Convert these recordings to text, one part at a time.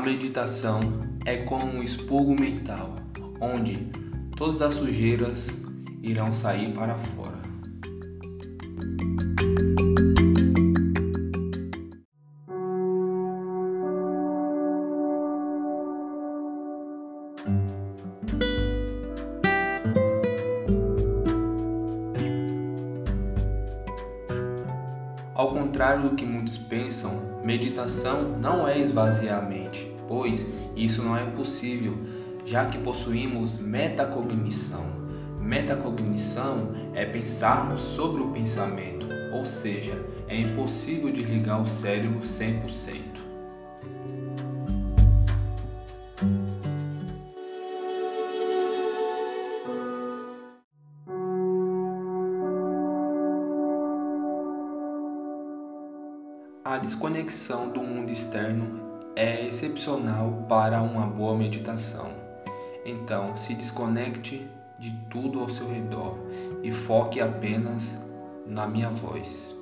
meditação é como um expurgo mental, onde todas as sujeiras irão sair para fora. Ao contrário do que muitos pensam, meditação não é esvaziar a mente, pois isso não é possível, já que possuímos metacognição. Metacognição é pensarmos sobre o pensamento, ou seja, é impossível desligar o cérebro 100%. A desconexão do mundo externo é excepcional para uma boa meditação. Então, se desconecte de tudo ao seu redor e foque apenas na minha voz.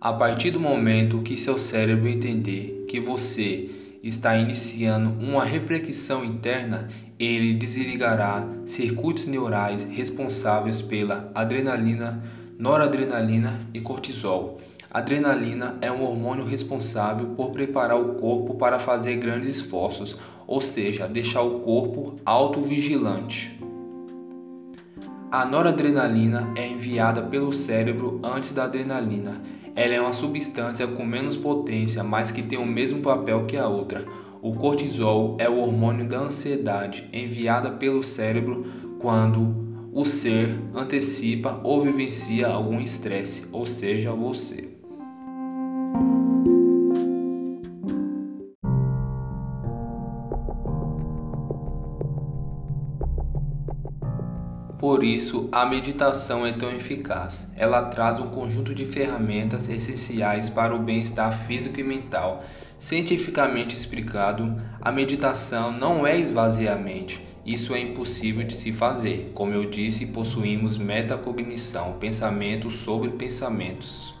A partir do momento que seu cérebro entender que você está iniciando uma reflexão interna, ele desligará circuitos neurais responsáveis pela adrenalina, noradrenalina e cortisol. Adrenalina é um hormônio responsável por preparar o corpo para fazer grandes esforços, ou seja, deixar o corpo autovigilante. A noradrenalina é enviada pelo cérebro antes da adrenalina ela é uma substância com menos potência, mas que tem o mesmo papel que a outra. O cortisol é o hormônio da ansiedade enviada pelo cérebro quando o ser antecipa ou vivencia algum estresse, ou seja, você. Por isso, a meditação é tão eficaz. Ela traz um conjunto de ferramentas essenciais para o bem-estar físico e mental. Cientificamente explicado, a meditação não é esvaziar a mente. Isso é impossível de se fazer. Como eu disse, possuímos metacognição, pensamentos sobre pensamentos.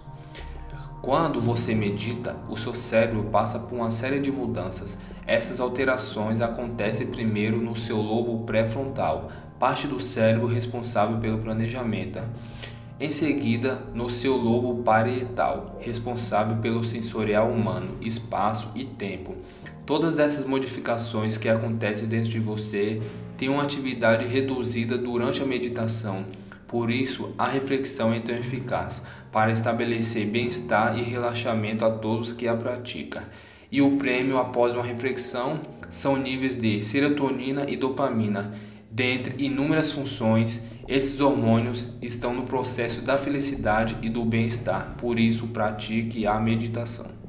Quando você medita, o seu cérebro passa por uma série de mudanças. Essas alterações acontecem primeiro no seu lobo pré-frontal, parte do cérebro responsável pelo planejamento. Em seguida, no seu lobo parietal, responsável pelo sensorial humano, espaço e tempo. Todas essas modificações que acontecem dentro de você têm uma atividade reduzida durante a meditação. Por isso, a reflexão é tão eficaz para estabelecer bem-estar e relaxamento a todos que a praticam. E o prêmio após uma reflexão são níveis de serotonina e dopamina Dentre inúmeras funções, esses hormônios estão no processo da felicidade e do bem-estar, por isso pratique a meditação.